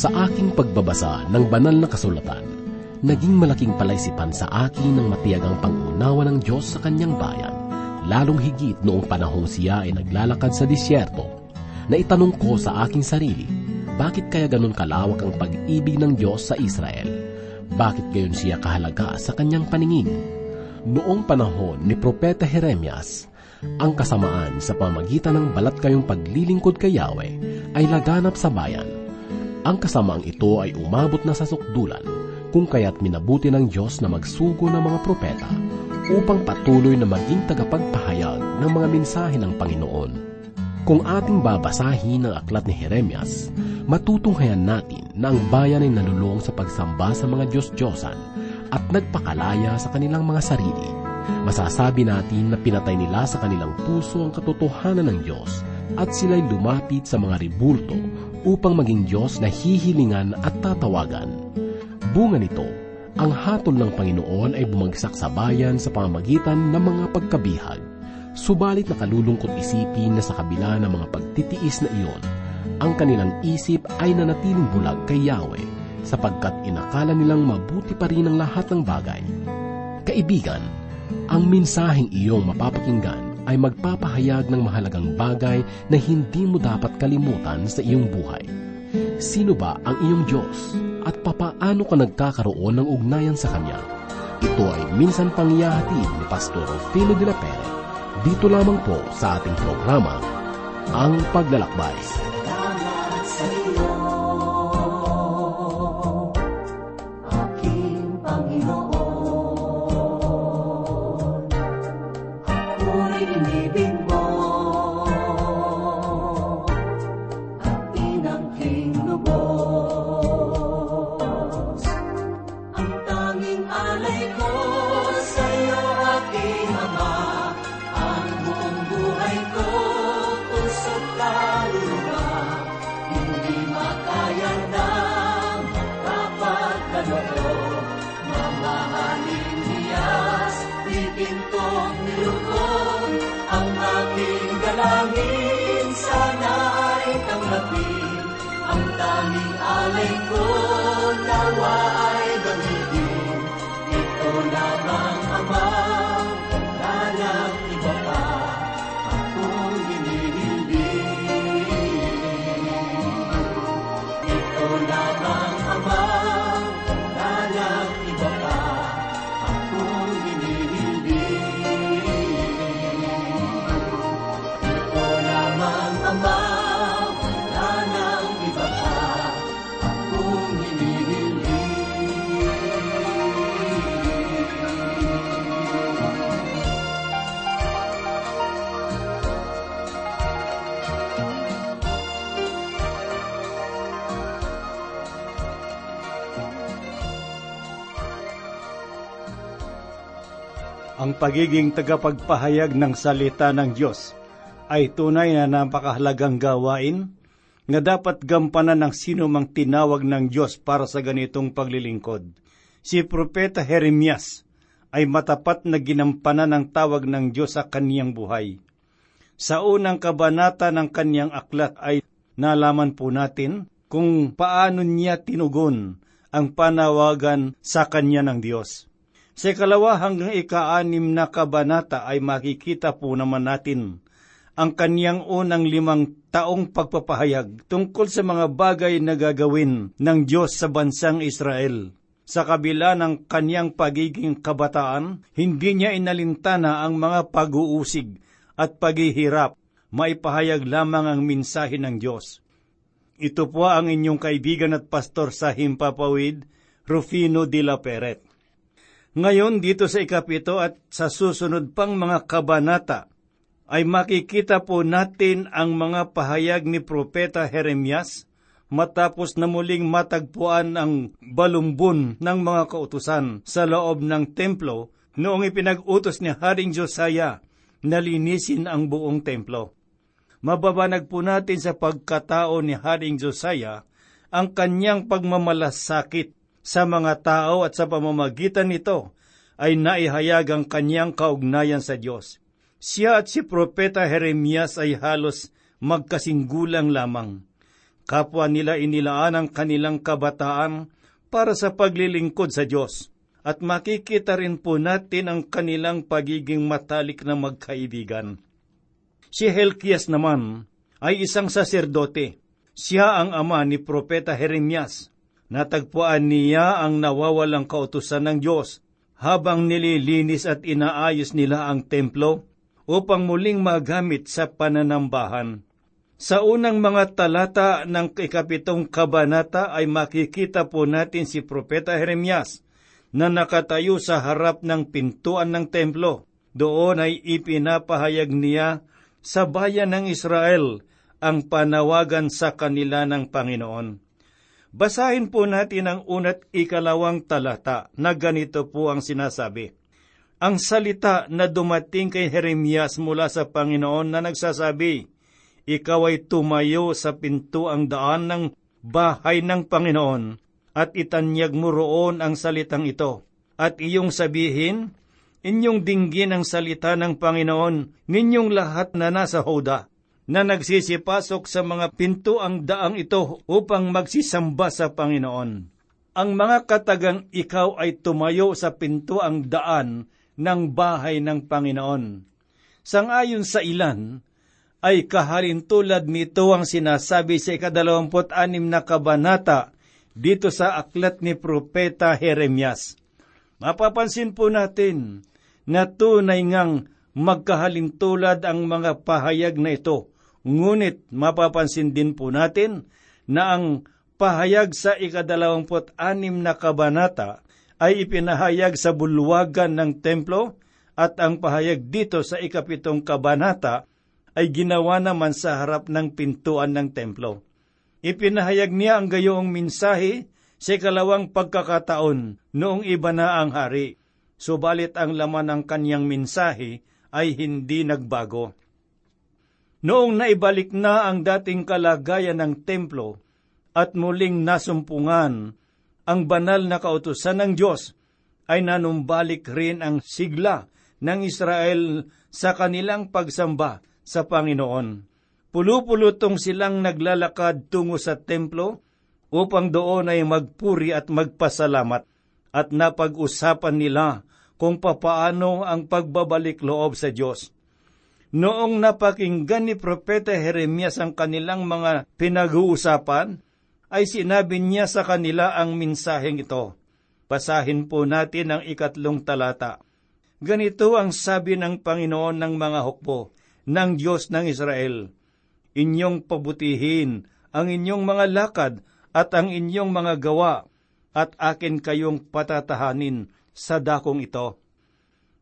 Sa aking pagbabasa ng banal na kasulatan, naging malaking palaisipan sa akin ng matiyagang pangunawa ng Diyos sa kanyang bayan, lalong higit noong panahong siya ay naglalakad sa disyerto, na itanong ko sa aking sarili, bakit kaya ganun kalawak ang pag-ibig ng Diyos sa Israel? Bakit gayon siya kahalaga sa kanyang paningin? Noong panahon ni Propeta Jeremias, ang kasamaan sa pamagitan ng balat kayong paglilingkod kay Yahweh ay laganap sa bayan. Ang kasamaang ito ay umabot na sa sukdulan, kung kaya't minabuti ng Diyos na magsugo ng mga propeta upang patuloy na maging tagapagpahayag ng mga mensahe ng Panginoon. Kung ating babasahin ang aklat ni Jeremias, matutunghayan natin na ang bayan ay nalulong sa pagsamba sa mga Diyos-Diyosan at nagpakalaya sa kanilang mga sarili masasabi natin na pinatay nila sa kanilang puso ang katotohanan ng Diyos at sila'y lumapit sa mga ribulto upang maging Diyos na hihilingan at tatawagan. Bunga nito, ang hatol ng Panginoon ay bumagsak sa bayan sa pamamagitan ng mga pagkabihag. Subalit nakalulungkot isipin na sa kabila ng mga pagtitiis na iyon, ang kanilang isip ay nanatiling bulag kay Yahweh sapagkat inakala nilang mabuti pa rin ang lahat ng bagay. Kaibigan, ang mensaheng iyong mapapakinggan ay magpapahayag ng mahalagang bagay na hindi mo dapat kalimutan sa iyong buhay. Sino ba ang iyong Diyos at papaano ka nagkakaroon ng ugnayan sa Kanya? Ito ay minsan pangyahatid ni Pastor Rufino de la Pere dito lamang po sa ating programa, Ang Paglalakbay. Pagiging tagapagpahayag ng salita ng Diyos ay tunay na napakahalagang gawain nga dapat gampanan ng sino mang tinawag ng Diyos para sa ganitong paglilingkod. Si Propeta Jeremias ay matapat na ginampanan ng tawag ng Diyos sa kaniyang buhay. Sa unang kabanata ng kaniyang aklat ay nalaman po natin kung paano niya tinugon ang panawagan sa kanya ng Diyos. Sa ikalawa hanggang ikaanim na kabanata ay makikita po naman natin ang kanyang unang limang taong pagpapahayag tungkol sa mga bagay na gagawin ng Diyos sa bansang Israel. Sa kabila ng kanyang pagiging kabataan, hindi niya inalintana ang mga pag-uusig at paghihirap, maipahayag lamang ang minsahe ng Diyos. Ito po ang inyong kaibigan at pastor sa Himpapawid, Rufino de la Peret. Ngayon dito sa ikapito at sa susunod pang mga kabanata ay makikita po natin ang mga pahayag ni Propeta Jeremias matapos na muling matagpuan ang balumbon ng mga kautusan sa loob ng templo noong ipinag-utos ni Haring Josiah na linisin ang buong templo. Mababanag po natin sa pagkatao ni Haring Josiah ang kanyang pagmamalasakit sa mga tao at sa pamamagitan nito ay naihayag ang kanyang kaugnayan sa Diyos. Siya at si Propeta Jeremias ay halos magkasinggulang lamang. Kapwa nila inilaan ang kanilang kabataan para sa paglilingkod sa Diyos. At makikita rin po natin ang kanilang pagiging matalik na magkaibigan. Si Helkias naman ay isang saserdote. Siya ang ama ni Propeta Jeremias. Natagpuan niya ang nawawalang kautusan ng Diyos habang nililinis at inaayos nila ang templo upang muling magamit sa pananambahan. Sa unang mga talata ng ikapitong kabanata ay makikita po natin si Propeta Jeremias na nakatayo sa harap ng pintuan ng templo. Doon ay ipinapahayag niya sa bayan ng Israel ang panawagan sa kanila ng Panginoon. Basahin po natin ang unat ikalawang talata na ganito po ang sinasabi. Ang salita na dumating kay Jeremias mula sa Panginoon na nagsasabi, Ikaw ay tumayo sa pintuang daan ng bahay ng Panginoon at itanyag mo roon ang salitang ito. At iyong sabihin, inyong dinggin ang salita ng Panginoon, ninyong lahat na nasa Hoda na nagsisipasok sa mga pinto ang daang ito upang magsisamba sa Panginoon. Ang mga katagang ikaw ay tumayo sa pinto ang daan ng bahay ng Panginoon. Sangayon sa ilan, ay kahalin tulad nito ang sinasabi sa ikadalawamput-anim na kabanata dito sa aklat ni Propeta Jeremias. Mapapansin po natin na tunay ngang magkahalintulad ang mga pahayag na ito Ngunit mapapansin din po natin na ang pahayag sa ikadalawamput anim na kabanata ay ipinahayag sa bulwagan ng templo at ang pahayag dito sa ikapitong kabanata ay ginawa naman sa harap ng pintuan ng templo. Ipinahayag niya ang gayoong minsahe sa ikalawang pagkakataon noong iba na ang hari, subalit ang laman ng kanyang minsahe ay hindi nagbago. Noong naibalik na ang dating kalagayan ng templo at muling nasumpungan ang banal na kautusan ng Diyos, ay nanumbalik rin ang sigla ng Israel sa kanilang pagsamba sa Panginoon. Pulupulutong silang naglalakad tungo sa templo upang doon ay magpuri at magpasalamat at napag-usapan nila kung papaano ang pagbabalik loob sa Diyos. Noong napakinggan ni Propeta Jeremias ang kanilang mga pinag-uusapan, ay sinabi niya sa kanila ang minsaheng ito. Basahin po natin ang ikatlong talata. Ganito ang sabi ng Panginoon ng mga hukbo, ng Diyos ng Israel. Inyong pabutihin ang inyong mga lakad at ang inyong mga gawa, at akin kayong patatahanin sa dakong ito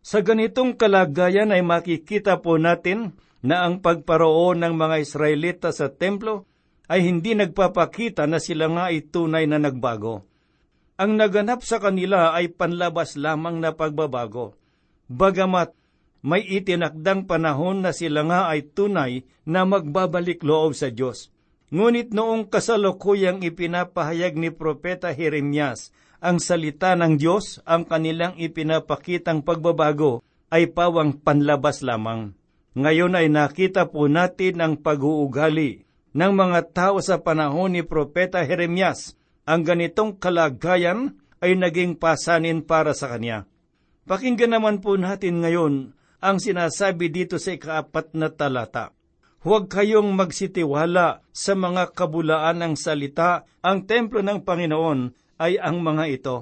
sa ganitong kalagayan ay makikita po natin na ang pagparoon ng mga Israelita sa templo ay hindi nagpapakita na sila nga ay tunay na nagbago. Ang naganap sa kanila ay panlabas lamang na pagbabago. Bagamat may itinakdang panahon na sila nga ay tunay na magbabalik loob sa Diyos. Ngunit noong kasalukuyang ipinapahayag ni Propeta Jeremias ang salita ng Diyos, ang kanilang ipinapakitang pagbabago ay pawang panlabas lamang. Ngayon ay nakita po natin ang pag-uugali ng mga tao sa panahon ni Propeta Jeremias. Ang ganitong kalagayan ay naging pasanin para sa kanya. Pakinggan naman po natin ngayon ang sinasabi dito sa ikaapat na talata. Huwag kayong magsitiwala sa mga kabulaan ng salita. Ang templo ng Panginoon ay ang mga ito.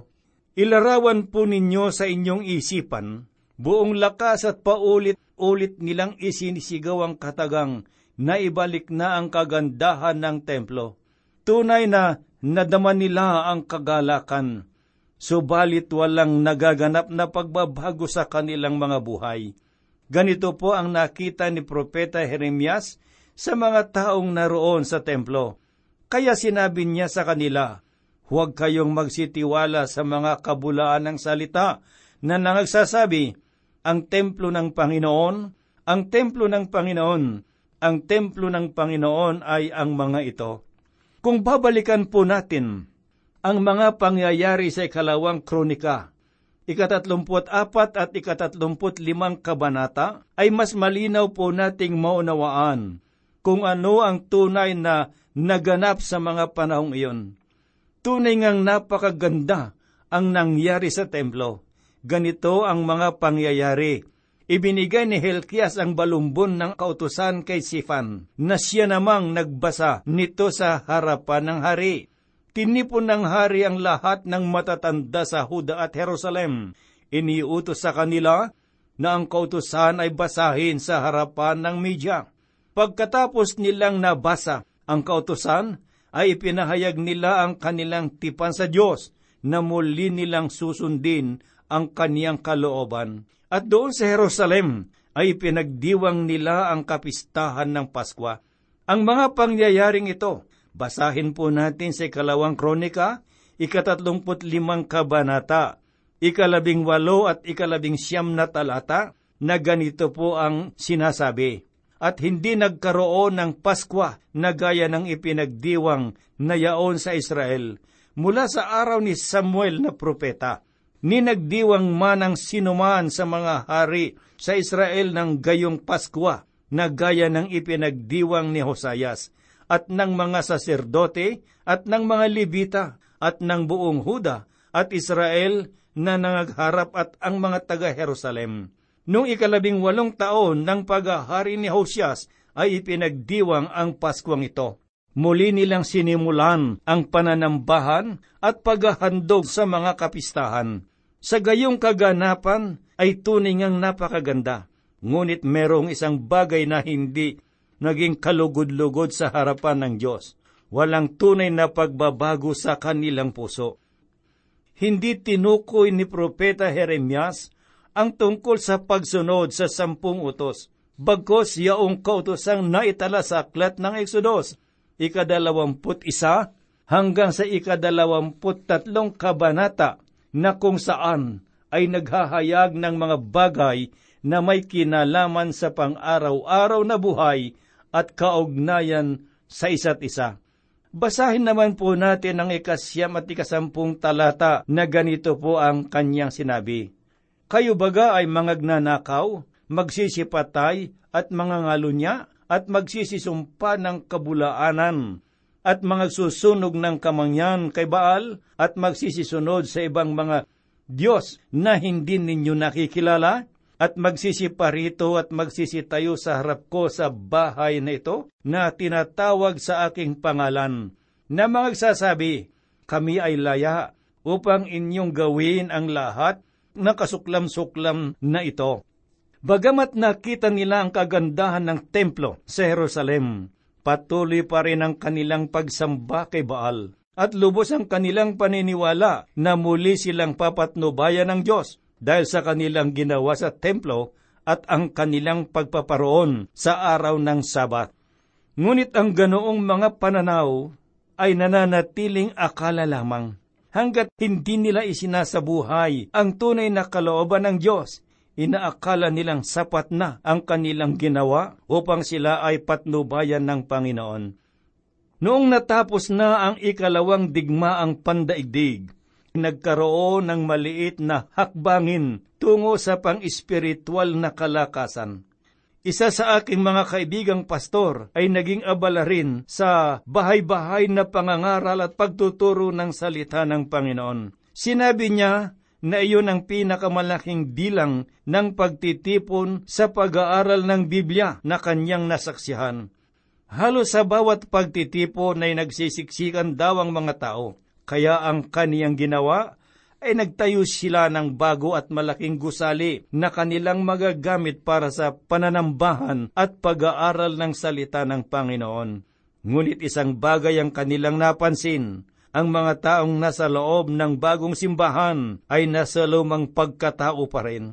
Ilarawan po ninyo sa inyong isipan, buong lakas at paulit-ulit nilang isinisigaw ang katagang na ibalik na ang kagandahan ng templo. Tunay na nadama nila ang kagalakan, subalit walang nagaganap na pagbabago sa kanilang mga buhay. Ganito po ang nakita ni Propeta Jeremias sa mga taong naroon sa templo. Kaya sinabi niya sa kanila, Huwag kayong magsitiwala sa mga kabulaan ng salita na nangagsasabi, ang templo ng Panginoon, ang templo ng Panginoon, ang templo ng Panginoon ay ang mga ito. Kung babalikan po natin ang mga pangyayari sa ikalawang kronika, ikatatlumput apat at ikatatlumput limang kabanata, ay mas malinaw po nating maunawaan kung ano ang tunay na naganap sa mga panahong iyon. Tunay ngang napakaganda ang nangyari sa templo. Ganito ang mga pangyayari. Ibinigay ni Helkias ang balumbon ng kautusan kay Sifan, na siya namang nagbasa nito sa harapan ng hari. Tinipon ng hari ang lahat ng matatanda sa Huda at Jerusalem. Iniutos sa kanila na ang kautusan ay basahin sa harapan ng media. Pagkatapos nilang nabasa ang kautusan, ay ipinahayag nila ang kanilang tipan sa Diyos na muli nilang susundin ang kaniyang kalooban. At doon sa Jerusalem ay pinagdiwang nila ang kapistahan ng Paskwa. Ang mga pangyayaring ito, basahin po natin sa ikalawang kronika, ikatatlongput limang kabanata, ikalabing walo at ikalabing siyam na talata, na ganito po ang sinasabi at hindi nagkaroon ng Paskwa na gaya ng ipinagdiwang na yaon sa Israel mula sa araw ni Samuel na propeta. Ni nagdiwang man ang sinuman sa mga hari sa Israel ng gayong Paskwa na gaya ng ipinagdiwang ni Hosayas at ng mga saserdote at ng mga Libita at ng buong Huda at Israel na nangagharap at ang mga taga-Jerusalem Noong ikalabing walong taon ng paghahari ni Hosias ay ipinagdiwang ang Paskwang ito. Muli nilang sinimulan ang pananambahan at paghahandog sa mga kapistahan. Sa gayong kaganapan ay tunay ngang napakaganda. Ngunit merong isang bagay na hindi naging kalugod-lugod sa harapan ng Diyos. Walang tunay na pagbabago sa kanilang puso. Hindi tinukoy ni Propeta Jeremias ang tungkol sa pagsunod sa sampung utos. Bagkos yaong kautosang naitala sa aklat ng Exodus, ikadalawamput isa hanggang sa ikadalawamput tatlong kabanata na kung saan ay naghahayag ng mga bagay na may kinalaman sa pang-araw-araw na buhay at kaugnayan sa isa't isa. Basahin naman po natin ang ikasyam at ikasampung talata na ganito po ang kanyang sinabi. Kayo baga ay mga gnanakaw, magsisipatay at mga ngalunya at magsisisumpa ng kabulaanan at mga susunog ng kamangyan kay Baal at magsisisunod sa ibang mga Diyos na hindi ninyo nakikilala at magsisiparito at magsisitayo sa harap ko sa bahay na ito na tinatawag sa aking pangalan na magsasabi, kami ay laya upang inyong gawin ang lahat na kasuklam-suklam na ito. Bagamat nakita nila ang kagandahan ng templo sa Jerusalem, patuloy pa rin ang kanilang pagsamba kay Baal at lubos ang kanilang paniniwala na muli silang papatnubayan ng Diyos dahil sa kanilang ginawa sa templo at ang kanilang pagpaparoon sa araw ng Sabat. Ngunit ang ganoong mga pananaw ay nananatiling akala lamang hanggat hindi nila isinasabuhay ang tunay na kalooban ng Diyos. Inaakala nilang sapat na ang kanilang ginawa upang sila ay patnubayan ng Panginoon. Noong natapos na ang ikalawang digmaang pandaigdig, nagkaroon ng maliit na hakbangin tungo sa pang-espiritual na kalakasan. Isa sa aking mga kaibigang pastor ay naging abala rin sa bahay-bahay na pangangaral at pagtuturo ng salita ng Panginoon. Sinabi niya na iyon ang pinakamalaking bilang ng pagtitipon sa pag-aaral ng Biblia na kanyang nasaksihan. Halos sa bawat pagtitipon ay nagsisiksikan daw ang mga tao, kaya ang kaniyang ginawa ay nagtayo sila ng bago at malaking gusali na kanilang magagamit para sa pananambahan at pag-aaral ng salita ng Panginoon. Ngunit isang bagay ang kanilang napansin, ang mga taong nasa loob ng bagong simbahan ay nasa lumang pagkatao pa rin.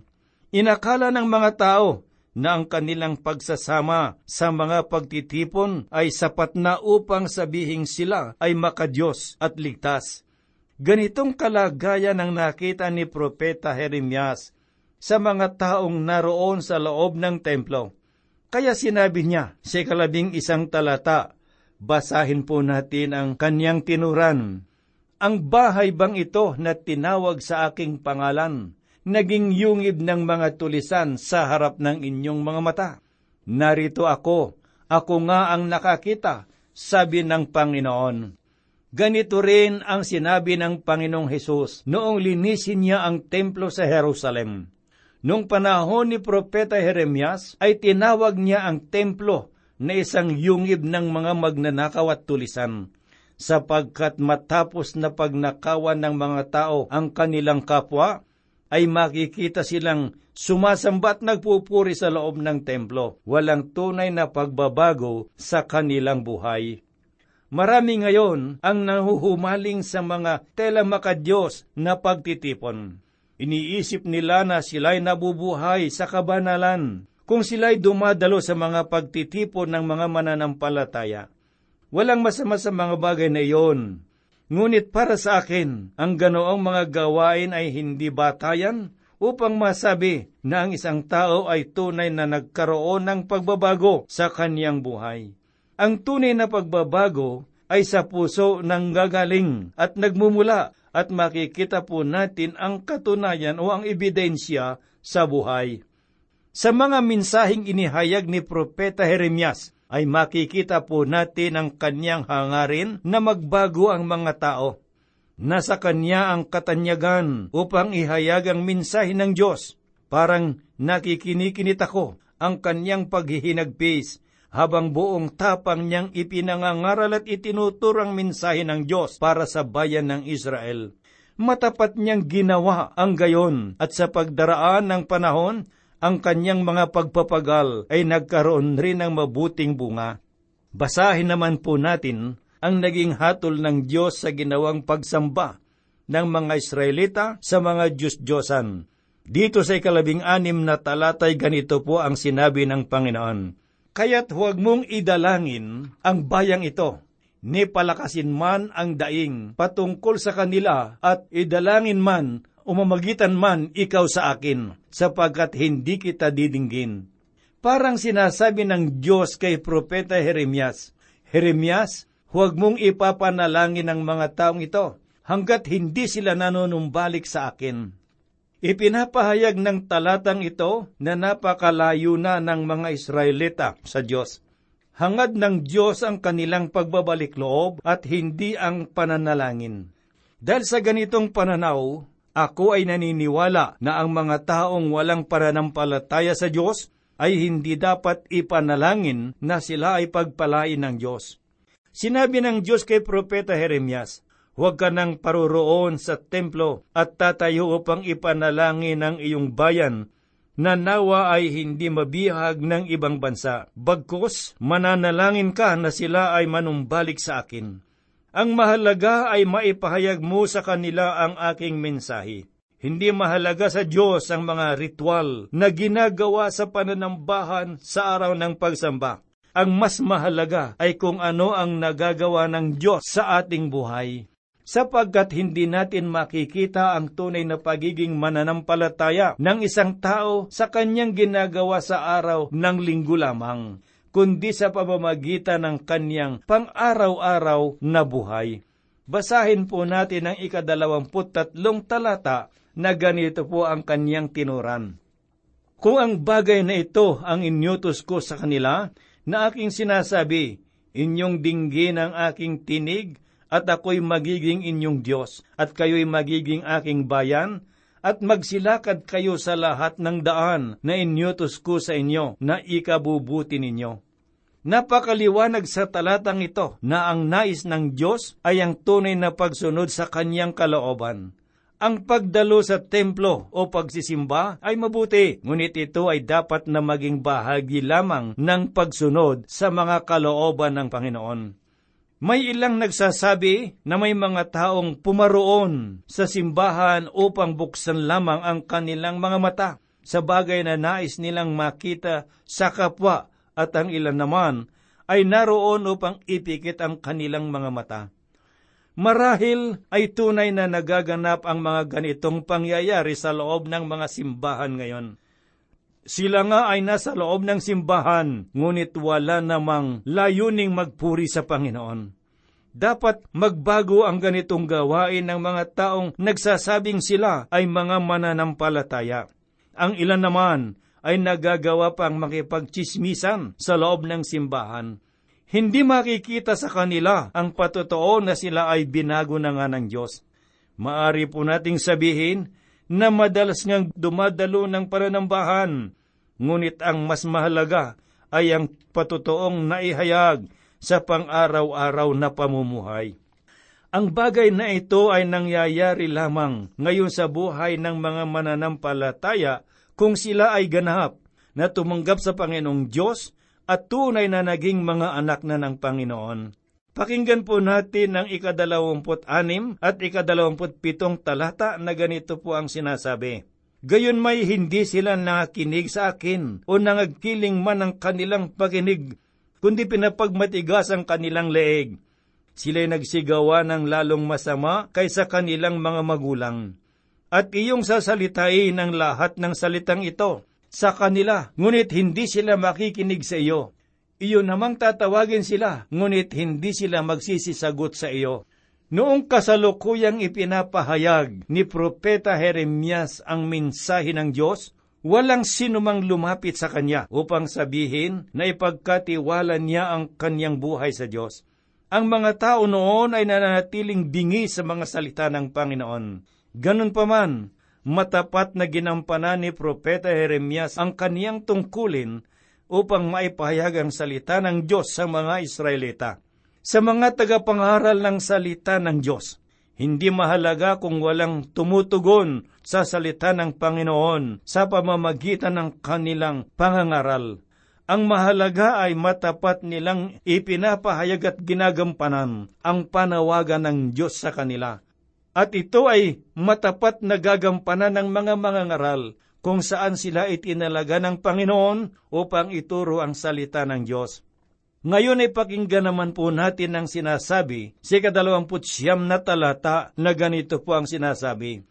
Inakala ng mga tao na ang kanilang pagsasama sa mga pagtitipon ay sapat na upang sabihing sila ay makadiyos at ligtas. Ganitong kalagayan ang nakita ni Propeta Jeremias sa mga taong naroon sa loob ng templo. Kaya sinabi niya sa kalabing isang talata, basahin po natin ang kanyang tinuran. Ang bahay bang ito na tinawag sa aking pangalan, naging yungib ng mga tulisan sa harap ng inyong mga mata? Narito ako, Ako nga ang nakakita, sabi ng Panginoon. Ganito rin ang sinabi ng Panginoong Hesus noong linisin niya ang templo sa Jerusalem. Noong panahon ni Propeta Jeremias ay tinawag niya ang templo na isang yungib ng mga magnanakaw at tulisan, sapagkat matapos na pagnakawan ng mga tao ang kanilang kapwa, ay makikita silang sumasamba at nagpupuri sa loob ng templo. Walang tunay na pagbabago sa kanilang buhay. Marami ngayon ang nahuhumaling sa mga telamakadyos na pagtitipon. Iniisip nila na sila'y nabubuhay sa kabanalan kung sila'y dumadalo sa mga pagtitipon ng mga mananampalataya. Walang masama sa mga bagay na iyon. Ngunit para sa akin, ang ganoong mga gawain ay hindi batayan upang masabi na ang isang tao ay tunay na nagkaroon ng pagbabago sa kanyang buhay. Ang tunay na pagbabago ay sa puso ng gagaling at nagmumula at makikita po natin ang katunayan o ang ebidensya sa buhay. Sa mga minsahing inihayag ni Propeta Jeremias, ay makikita po natin ang kanyang hangarin na magbago ang mga tao. Nasa kanya ang katanyagan upang ihayag ang minsahe ng Diyos. Parang nakikinikinit ako ang kanyang paghihinagpis habang buong tapang niyang ipinangangaral at itinuturo ang mensahe ng Diyos para sa bayan ng Israel. Matapat niyang ginawa ang gayon at sa pagdaraan ng panahon, ang kanyang mga pagpapagal ay nagkaroon rin ng mabuting bunga. Basahin naman po natin ang naging hatol ng Diyos sa ginawang pagsamba ng mga Israelita sa mga Diyos-Diyosan. Dito sa ikalabing anim na talatay ganito po ang sinabi ng Panginoon, Kaya't huwag mong idalangin ang bayang ito, ni palakasin man ang daing patungkol sa kanila at idalangin man umamagitan man ikaw sa akin, sapagkat hindi kita didinggin. Parang sinasabi ng Diyos kay Propeta Jeremias, Jeremias, huwag mong ipapanalangin ang mga taong ito, hanggat hindi sila nanunumbalik sa akin. Ipinapahayag ng talatang ito na napakalayo na ng mga Israelita sa Diyos. Hangad ng Diyos ang kanilang pagbabalik loob at hindi ang pananalangin. Dahil sa ganitong pananaw, ako ay naniniwala na ang mga taong walang pananampalataya sa Diyos ay hindi dapat ipanalangin na sila ay pagpalain ng Diyos. Sinabi ng Diyos kay Propeta Jeremias, Huwag ka nang paroroon sa templo at tatayo upang ipanalangin ang iyong bayan na nawa ay hindi mabihag ng ibang bansa. Bagkos, mananalangin ka na sila ay manumbalik sa akin. Ang mahalaga ay maipahayag mo sa kanila ang aking mensahe. Hindi mahalaga sa Diyos ang mga ritual na ginagawa sa pananambahan sa araw ng pagsamba. Ang mas mahalaga ay kung ano ang nagagawa ng Diyos sa ating buhay sapagkat hindi natin makikita ang tunay na pagiging mananampalataya ng isang tao sa kanyang ginagawa sa araw ng linggo lamang, kundi sa pamamagitan ng kanyang pang-araw-araw na buhay. Basahin po natin ang ikadalawamput tatlong talata na ganito po ang kanyang tinuran. Kung ang bagay na ito ang inyutos ko sa kanila, na aking sinasabi, inyong dinggin ang aking tinig at ako'y magiging inyong Diyos, at kayo'y magiging aking bayan, at magsilakad kayo sa lahat ng daan na inyutos ko sa inyo na ikabubuti ninyo. Napakaliwanag sa talatang ito na ang nais ng Diyos ay ang tunay na pagsunod sa kanyang kalooban. Ang pagdalo sa templo o pagsisimba ay mabuti, ngunit ito ay dapat na maging bahagi lamang ng pagsunod sa mga kalooban ng Panginoon. May ilang nagsasabi na may mga taong pumaroon sa simbahan upang buksan lamang ang kanilang mga mata sa bagay na nais nilang makita sa kapwa at ang ilan naman ay naroon upang ipikit ang kanilang mga mata. Marahil ay tunay na nagaganap ang mga ganitong pangyayari sa loob ng mga simbahan ngayon. Sila nga ay nasa loob ng simbahan, ngunit wala namang layuning magpuri sa Panginoon. Dapat magbago ang ganitong gawain ng mga taong nagsasabing sila ay mga mananampalataya. Ang ilan naman ay nagagawa pang makipagchismisan sa loob ng simbahan. Hindi makikita sa kanila ang patotoo na sila ay binago na nga ng Diyos. Maari po nating sabihin na madalas ngang dumadalo ng pananambahan, ngunit ang mas mahalaga ay ang patotoong naihayag sa pang-araw-araw na pamumuhay. Ang bagay na ito ay nangyayari lamang ngayon sa buhay ng mga mananampalataya kung sila ay ganap na tumanggap sa Panginoong Diyos at tunay na naging mga anak na ng Panginoon. Pakinggan po natin ang ikadalawamput anim at ikadalawamput pitong talata na ganito po ang sinasabi. Gayon may hindi sila nakinig sa akin o nangagkiling man ang kanilang pakinig, kundi pinapagmatigas ang kanilang leeg sila'y nagsigawa ng lalong masama kaysa kanilang mga magulang. At iyong sasalitain ang lahat ng salitang ito sa kanila, ngunit hindi sila makikinig sa iyo. Iyo namang tatawagin sila, ngunit hindi sila magsisisagot sa iyo. Noong kasalukuyang ipinapahayag ni Propeta Jeremias ang mensahe ng Diyos, walang sinumang lumapit sa kanya upang sabihin na ipagkatiwala niya ang kanyang buhay sa Diyos. Ang mga tao noon ay nananatiling dingi sa mga salita ng Panginoon. Ganun pa man, matapat na ginampanan ni Propeta Jeremias ang kaniyang tungkulin upang maipahayag ang salita ng Diyos sa mga Israelita. Sa mga tagapangaral ng salita ng Diyos, hindi mahalaga kung walang tumutugon sa salita ng Panginoon sa pamamagitan ng kanilang pangangaral. Ang mahalaga ay matapat nilang ipinapahayag at ginagampanan ang panawagan ng Diyos sa kanila. At ito ay matapat na gagampanan ng mga mangangaral kung saan sila itinalaga ng Panginoon upang ituro ang salita ng Diyos. Ngayon ay pakinggan naman po natin ang sinasabi sa kadalawamput siyam na talata na ganito po ang sinasabi.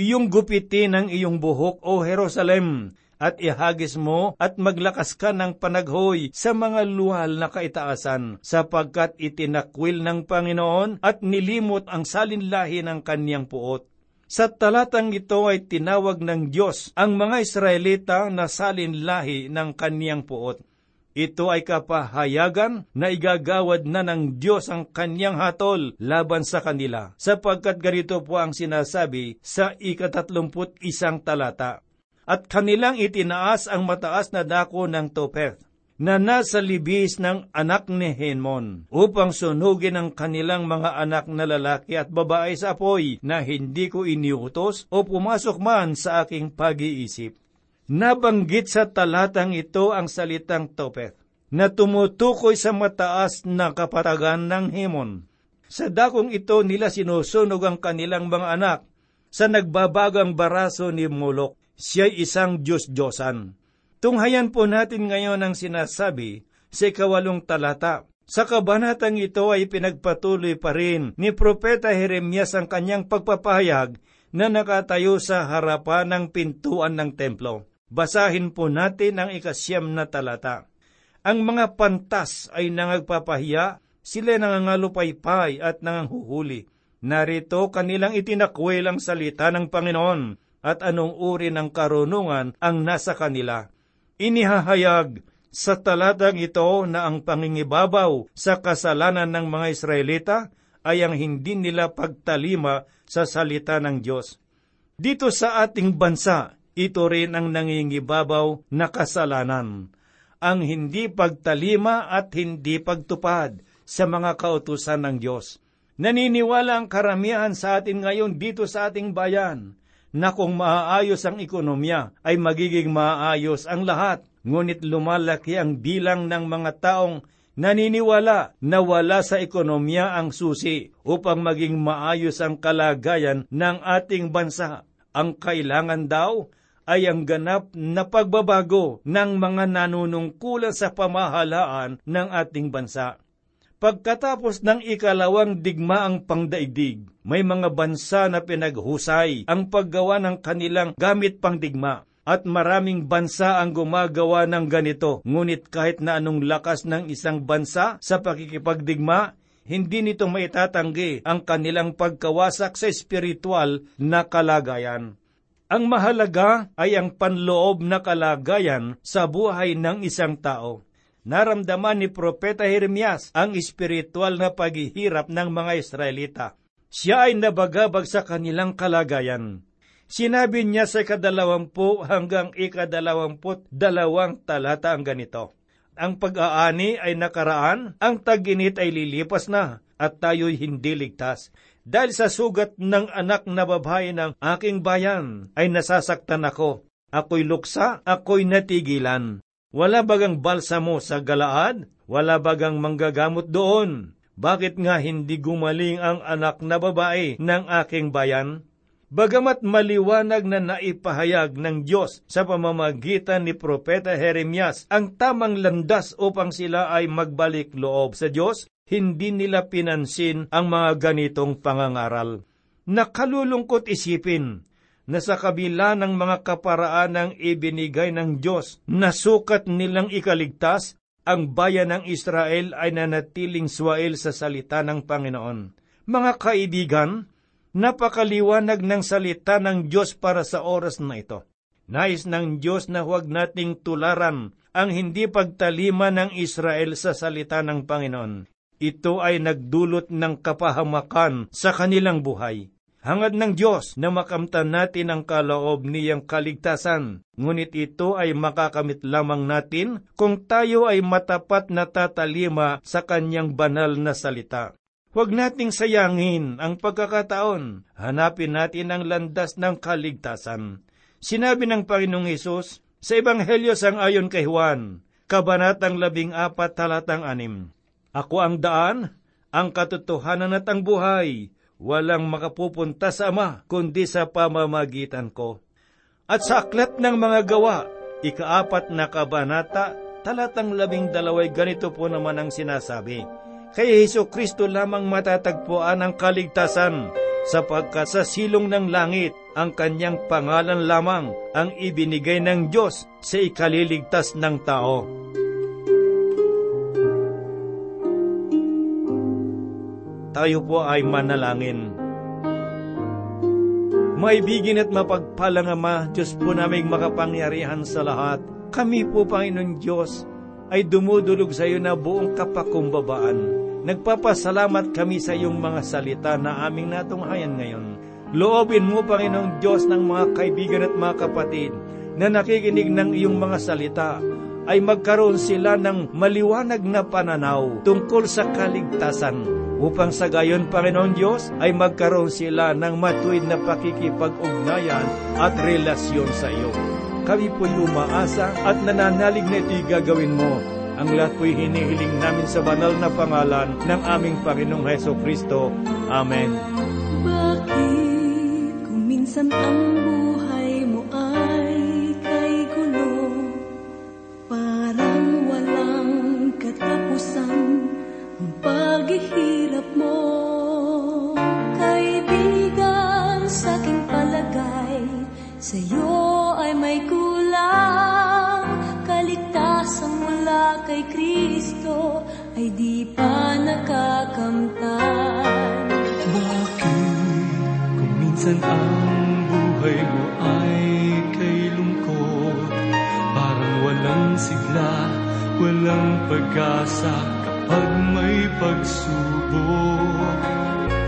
Iyong gupitin ang iyong buhok, O Jerusalem, at ihagis mo at maglakas ka ng panaghoy sa mga luhal na kaitaasan, sapagkat itinakwil ng Panginoon at nilimot ang salinlahi ng kanyang puot. Sa talatang ito ay tinawag ng Diyos ang mga Israelita na salinlahi ng kanyang puot. Ito ay kapahayagan na igagawad na ng Diyos ang kanyang hatol laban sa kanila, sapagkat ganito po ang sinasabi sa ikatatlumput isang talata at kanilang itinaas ang mataas na dako ng Topeth na nasa libis ng anak ni Henmon upang sunugin ang kanilang mga anak na lalaki at babae sa apoy na hindi ko iniutos o pumasok man sa aking pag-iisip. Nabanggit sa talatang ito ang salitang Topeth na tumutukoy sa mataas na kapatagan ng Hemon. Sa dakong ito nila sinusunog ang kanilang mga anak sa nagbabagang baraso ni Molok siya'y isang Diyos-Diyosan. Tunghayan po natin ngayon ang sinasabi sa ikawalong talata. Sa kabanatang ito ay pinagpatuloy pa rin ni Propeta Jeremias ang kanyang pagpapahayag na nakatayo sa harapan ng pintuan ng templo. Basahin po natin ang ikasyam na talata. Ang mga pantas ay nangagpapahiya, sila nangangalupaypay at nanganghuhuli. Narito kanilang itinakwil ang salita ng Panginoon at anong uri ng karunungan ang nasa kanila. Inihahayag sa talatang ito na ang pangingibabaw sa kasalanan ng mga Israelita ay ang hindi nila pagtalima sa salita ng Diyos. Dito sa ating bansa, ito rin ang nangingibabaw na kasalanan, ang hindi pagtalima at hindi pagtupad sa mga kautusan ng Diyos. Naniniwala ang karamihan sa atin ngayon dito sa ating bayan na kung maaayos ang ekonomiya ay magiging maaayos ang lahat. Ngunit lumalaki ang bilang ng mga taong naniniwala na wala sa ekonomiya ang susi upang maging maayos ang kalagayan ng ating bansa. Ang kailangan daw ay ang ganap na pagbabago ng mga nanunungkulan sa pamahalaan ng ating bansa. Pagkatapos ng ikalawang digmaang pangdaigdig, may mga bansa na pinaghusay ang paggawa ng kanilang gamit pangdigma at maraming bansa ang gumagawa ng ganito. Ngunit kahit na anong lakas ng isang bansa sa pakikipagdigma, hindi nito maitatanggi ang kanilang pagkawasak sa espiritual na kalagayan. Ang mahalaga ay ang panloob na kalagayan sa buhay ng isang tao. Naramdaman ni Propeta Jeremias ang espiritual na paghihirap ng mga Israelita. Siya ay nabagabag sa kanilang kalagayan. Sinabi niya sa ikadalawampu hanggang ikadalawamput dalawang talata ang ganito. Ang pag-aani ay nakaraan, ang taginit ay lilipas na, at tayo'y hindi ligtas. Dahil sa sugat ng anak na babae ng aking bayan, ay nasasaktan ako. Ako'y luksa, ako'y natigilan. Wala bagang balsamo sa galaad? Wala bagang manggagamot doon? Bakit nga hindi gumaling ang anak na babae ng aking bayan? Bagamat maliwanag na naipahayag ng Diyos sa pamamagitan ni Propeta Jeremias ang tamang landas upang sila ay magbalik loob sa Diyos, hindi nila pinansin ang mga ganitong pangangaral. Nakalulungkot isipin na sa kabila ng mga kaparaan ng ibinigay ng Diyos, nasukat nilang ikaligtas, ang bayan ng Israel ay nanatiling swail sa salita ng Panginoon. Mga kaibigan, Napakaliwanag ng salita ng Diyos para sa oras na ito. Nais ng Diyos na huwag nating tularan ang hindi pagtalima ng Israel sa salita ng Panginoon. Ito ay nagdulot ng kapahamakan sa kanilang buhay. Hangad ng Diyos na makamtan natin ang kaloob niyang kaligtasan, ngunit ito ay makakamit lamang natin kung tayo ay matapat na tatalima sa kanyang banal na salita. Huwag nating sayangin ang pagkakataon. Hanapin natin ang landas ng kaligtasan. Sinabi ng Panginoong Hesus sa Ebanghelyo sang ayon kay Juan, Kabanatang labing apat talatang anim. Ako ang daan, ang katotohanan at ang buhay. Walang makapupunta sa Ama, kundi sa pamamagitan ko. At sa aklat ng mga gawa, ikaapat na kabanata, talatang labing dalaway ganito po naman ang sinasabi Kay Heso Kristo lamang matatagpuan ang kaligtasan, sapagkat sa silong ng langit, ang kanyang pangalan lamang ang ibinigay ng Diyos sa ikaliligtas ng tao. Tayo po ay manalangin. Maibigin at mapagpalang Ama, Diyos po naming makapangyarihan sa lahat. Kami po, Panginoon Diyos, ay dumudulog sa iyo na buong kapakumbabaan. Nagpapasalamat kami sa iyong mga salita na aming natunghayan ngayon. Loobin mo, Panginoong Diyos, ng mga kaibigan at mga kapatid na nakikinig ng iyong mga salita ay magkaroon sila ng maliwanag na pananaw tungkol sa kaligtasan upang sa gayon, Panginoon Diyos, ay magkaroon sila ng matuwid na pakikipag-ugnayan at relasyon sa iyo. Kami po'y umaasa at nananalig na ito'y gagawin mo. Ang lahat po'y hinihiling namin sa banal na pangalan ng aming Panginoong Heso Kristo. Amen. Bakit kung minsan ang buhay paghihirap mo. Kaibigan sa aking palagay Sa'yo ay may kulang. Kaligtasan mula kay Kristo Ay di pa nakakamtan. Bakit kung minsan ang buhay mo ay kay lungkot Parang walang sigla, walang pag-asa kapag may pagsubok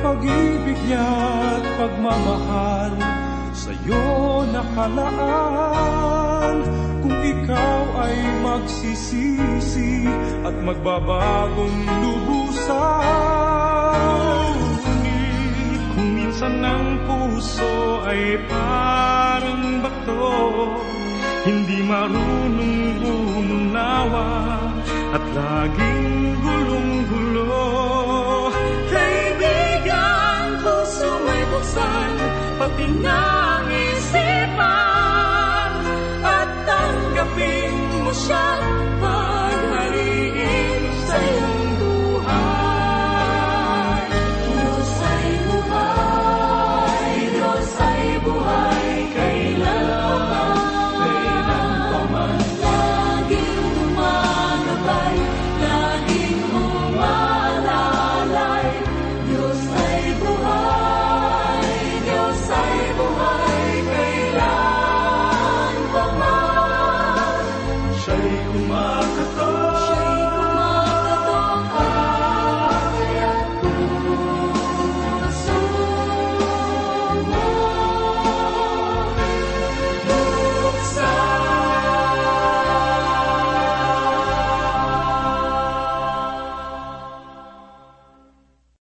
pag-ibig niya't pagmamahal sa'yo nakalaan. Kung ikaw ay magsisisi at magbabagong lubusan. Ngunit kung minsan ang puso ay parang bato, hindi marunong umunawa laging gulong-gulo. Kaibigan, puso may buksan, pati na